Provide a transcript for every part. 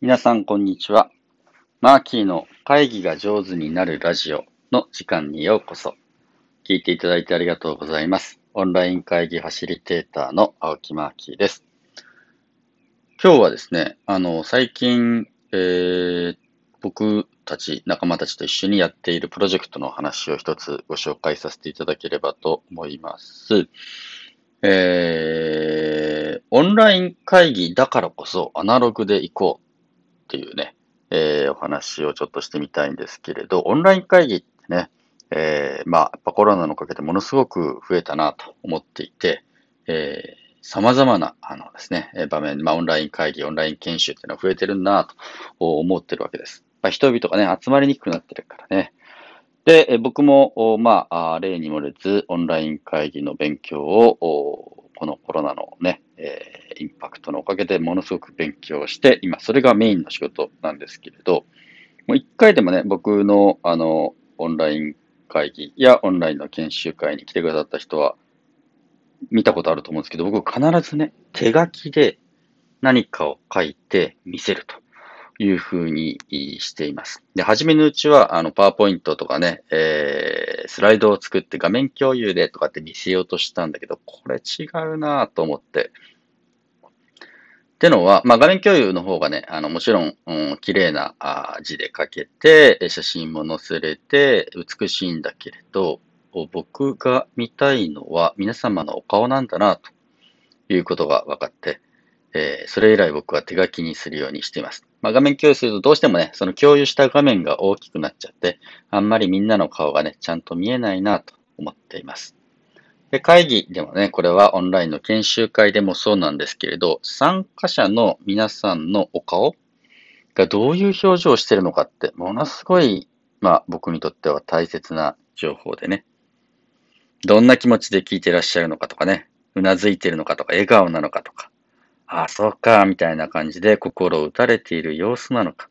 皆さん、こんにちは。マーキーの会議が上手になるラジオの時間にようこそ。聞いていただいてありがとうございます。オンライン会議ファシリテーターの青木マーキーです。今日はですね、あの、最近、えー、僕たち、仲間たちと一緒にやっているプロジェクトの話を一つご紹介させていただければと思います。えー、オンライン会議だからこそアナログで行こうっていうね、えー、お話をちょっとしてみたいんですけれど、オンライン会議ってね、えー、まあ、やっぱコロナのおかげでものすごく増えたなと思っていて、えー、様々な、あのですね、場面、まあ、オンライン会議、オンライン研修っていうのは増えてるなと思ってるわけです。まあ、人々がね、集まりにくくなってるからね。で、僕も、まあ、例に漏れず、オンライン会議の勉強を、このコロナのね、えー、インパクトのおかげでものすごく勉強して、今それがメインの仕事なんですけれど、もう一回でもね、僕のあの、オンライン会議やオンラインの研修会に来てくださった人は、見たことあると思うんですけど、僕必ずね、手書きで何かを書いて見せると。いうふうにしています。で、初めのうちは、あの、パワーポイントとかね、えー、スライドを作って画面共有でとかって見せようとしたんだけど、これ違うなと思って。ってのは、まあ、画面共有の方がね、あの、もちろん、うん、綺麗な字で書けて、写真も載せれて、美しいんだけれど、僕が見たいのは皆様のお顔なんだな、ということが分かって、えー、それ以来僕は手書きにするようにしています。まあ、画面共有するとどうしてもね、その共有した画面が大きくなっちゃって、あんまりみんなの顔がね、ちゃんと見えないなと思っています。で会議でもね、これはオンラインの研修会でもそうなんですけれど、参加者の皆さんのお顔がどういう表情をしてるのかって、ものすごい、まあ僕にとっては大切な情報でね、どんな気持ちで聞いてらっしゃるのかとかね、うなずいてるのかとか、笑顔なのかとか、ああ、そうか、みたいな感じで心を打たれている様子なのか。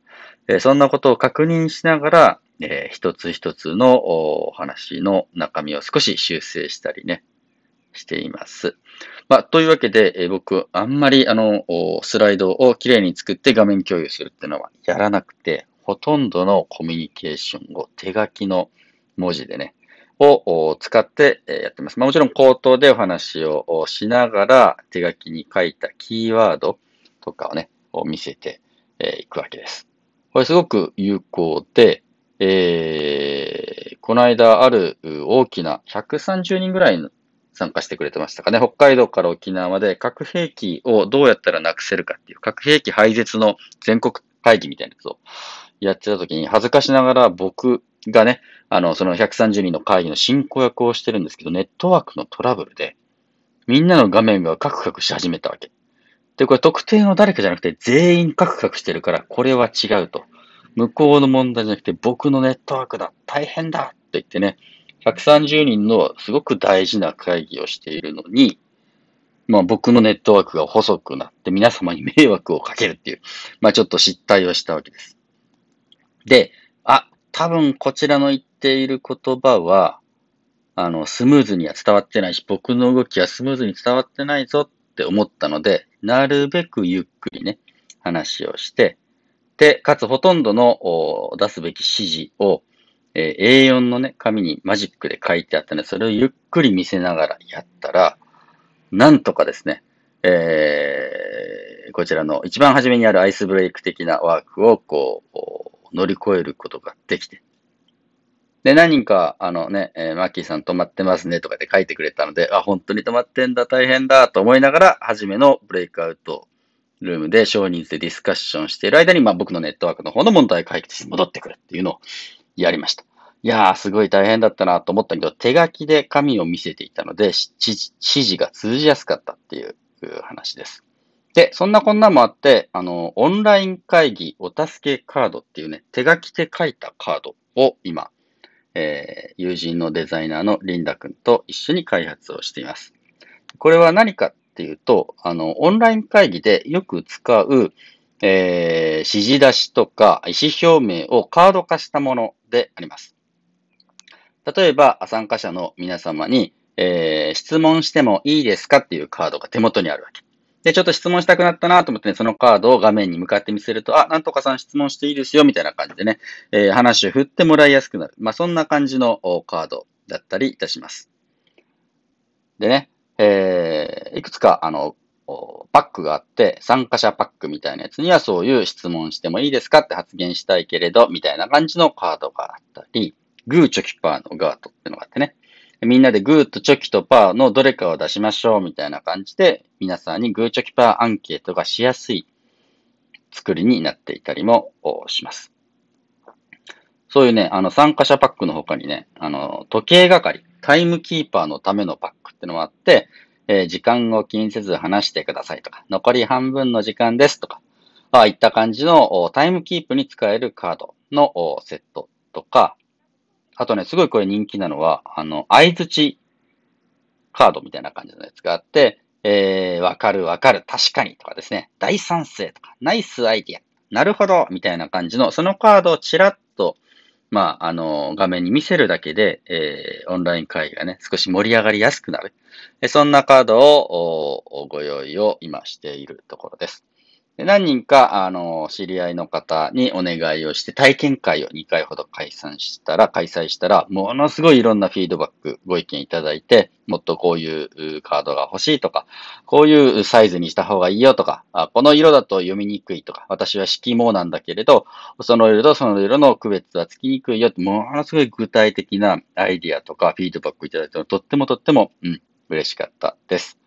えそんなことを確認しながら、えー、一つ一つのお話の中身を少し修正したりね、しています。まあ、というわけで、えー、僕、あんまりあの、スライドをきれいに作って画面共有するっていうのはやらなくて、ほとんどのコミュニケーションを手書きの文字でね、を使ってやってます。まあ、もちろん口頭でお話をしながら手書きに書いたキーワードとかをね、を見せていくわけです。これすごく有効で、えー、この間ある大きな130人ぐらいの参加してくれてましたかね。北海道から沖縄まで核兵器をどうやったらなくせるかっていう核兵器廃絶の全国会議みたいなやつをやってた時に恥ずかしながら僕がね、あの、その130人の会議の進行役をしてるんですけど、ネットワークのトラブルで、みんなの画面がカクカクし始めたわけ。で、これ特定の誰かじゃなくて全員カクカクしてるから、これは違うと。向こうの問題じゃなくて僕のネットワークだ。大変だって言ってね、130人のすごく大事な会議をしているのに、まあ僕のネットワークが細くなって皆様に迷惑をかけるっていう、まあちょっと失態をしたわけです。で、あ、多分こちらの言っている言葉は、あの、スムーズには伝わってないし、僕の動きはスムーズに伝わってないぞって思ったので、なるべくゆっくりね、話をして、で、かつほとんどの出すべき指示を、えー、A4 のね、紙にマジックで書いてあったので、それをゆっくり見せながらやったら、なんとかですね、えー、こちらの一番初めにあるアイスブレイク的なワークをこう、乗り越えることができて。で、何人か、あのね、えー、マッキーさん止まってますねとかって書いてくれたので、あ、本当に止まってんだ、大変だと思いながら、初めのブレイクアウトルームで少人数でディスカッションしている間に、まあ僕のネットワークの方の問題解決して戻ってくるっていうのをやりました。いやー、すごい大変だったなと思ったけど、手書きで紙を見せていたので、指示が通じやすかったっていう話です。で、そんなこんなもあって、あの、オンライン会議お助けカードっていうね、手書きで書いたカードを今、えー、友人のデザイナーのリンダ君と一緒に開発をしています。これは何かっていうと、あの、オンライン会議でよく使う、えー、指示出しとか意思表明をカード化したものであります。例えば、参加者の皆様に、えー、質問してもいいですかっていうカードが手元にあるわけ。で、ちょっと質問したくなったなと思ってね、そのカードを画面に向かって見せると、あ、なんとかさん質問していいですよ、みたいな感じでね、えー、話を振ってもらいやすくなる。まあ、そんな感じのカードだったりいたします。でね、えー、いくつか、あの、パックがあって、参加者パックみたいなやつにはそういう質問してもいいですかって発言したいけれど、みたいな感じのカードがあったり、グーチョキパーのカードってのがあってね、みんなでグーとチョキとパーのどれかを出しましょうみたいな感じで、皆さんにグーチョキパーアンケートがしやすい作りになっていたりもします。そういうね、あの参加者パックの他にね、あの時計係、タイムキーパーのためのパックってのもあって、えー、時間を気にせず話してくださいとか、残り半分の時間ですとか、ああいった感じのタイムキープに使えるカードのセットとか、あとね、すごいこれ人気なのは、あの、相づちカードみたいな感じのやつがあって、えー、わかるわかる、確かにとかですね、大賛成とか、ナイスアイディア、なるほどみたいな感じの、そのカードをちらっとまあ、あの、画面に見せるだけで、えー、オンライン会議がね、少し盛り上がりやすくなる。そんなカードをご用意を今しているところです。何人か、あの、知り合いの方にお願いをして、体験会を2回ほど開催したら、開催したら、ものすごいいろんなフィードバック、ご意見いただいて、もっとこういうカードが欲しいとか、こういうサイズにした方がいいよとか、この色だと読みにくいとか、私は色毛なんだけれど、その色とその色の区別はつきにくいよって、ものすごい具体的なアイディアとかフィードバックいただいたのとってもとっても、うん、嬉しかったです。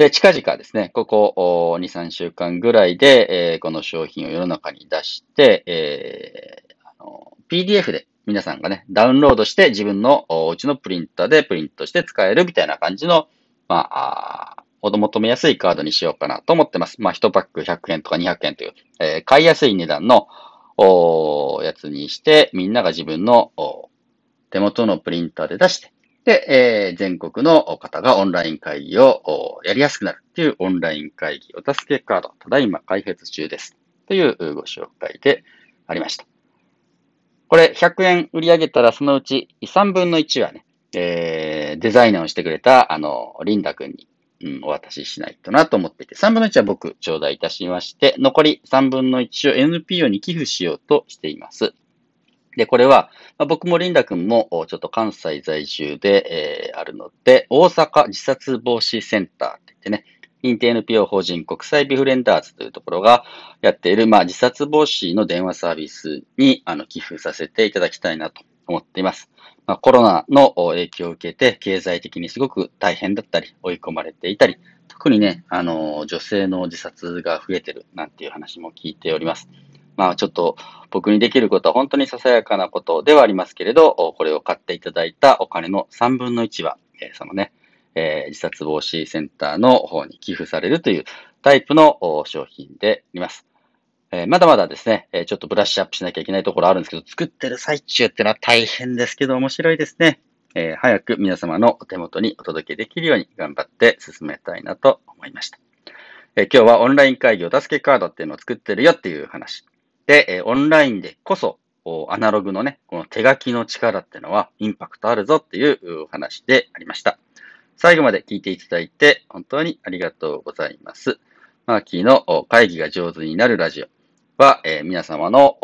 で、近々ですね、ここ2、3週間ぐらいで、えー、この商品を世の中に出して、えー、あの PDF で皆さんがね、ダウンロードして自分のお家のプリンターでプリントして使えるみたいな感じの、まあ、あお求めやすいカードにしようかなと思ってます。まあ、1パック100円とか200円という、えー、買いやすい値段のおやつにして、みんなが自分の手元のプリンターで出して、で、えー、全国の方がオンライン会議をやりやすくなるっていうオンライン会議お助けカード、ただいま開発中です。というご紹介でありました。これ100円売り上げたらそのうち3分の1はね、えー、デザイナーをしてくれた、あの、リンダ君に、うん、お渡ししないとなと思っていて、3分の1は僕頂戴いたしまして、残り3分の1を NPO に寄付しようとしています。で、これは、まあ、僕もリンダ君もちょっと関西在住で、えー、あるので、大阪自殺防止センターって言ってね、認定 NPO 法人国際ビフレンダーズというところがやっている、まあ、自殺防止の電話サービスにあの寄付させていただきたいなと思っています。まあ、コロナの影響を受けて、経済的にすごく大変だったり、追い込まれていたり、特にね、あの、女性の自殺が増えてるなんていう話も聞いております。まあちょっと僕にできることは本当にささやかなことではありますけれど、これを買っていただいたお金の3分の1は、えそのね、え自殺防止センターの方に寄付されるというタイプの商品であります。えまだまだですね、えちょっとブラッシュアップしなきゃいけないところあるんですけど、作ってる最中ってのは大変ですけど面白いですね。え早く皆様のお手元にお届けできるように頑張って進めたいなと思いました。え今日はオンライン会議お助けカードっていうのを作ってるよっていう話。で、オンラインでこそ、アナログのね、この手書きの力ってのはインパクトあるぞっていうお話でありました。最後まで聞いていただいて本当にありがとうございます。マーキーの会議が上手になるラジオは、えー、皆様の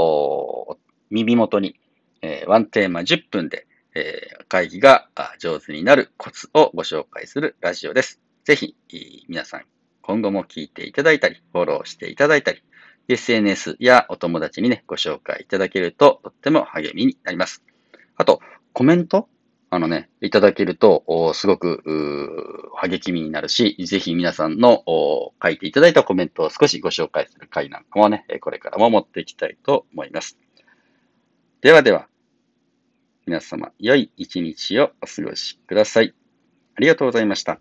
耳元に、えー、ワンテーマ10分で、えー、会議が上手になるコツをご紹介するラジオです。ぜひ、皆さん今後も聞いていただいたり、フォローしていただいたり、SNS やお友達にね、ご紹介いただけるととっても励みになります。あと、コメント？あのね、いただけると、すごく、励みになるし、ぜひ皆さんの書いていただいたコメントを少しご紹介する回なんかもね、これからも持っていきたいと思います。ではでは、皆様、良い一日をお過ごしください。ありがとうございました。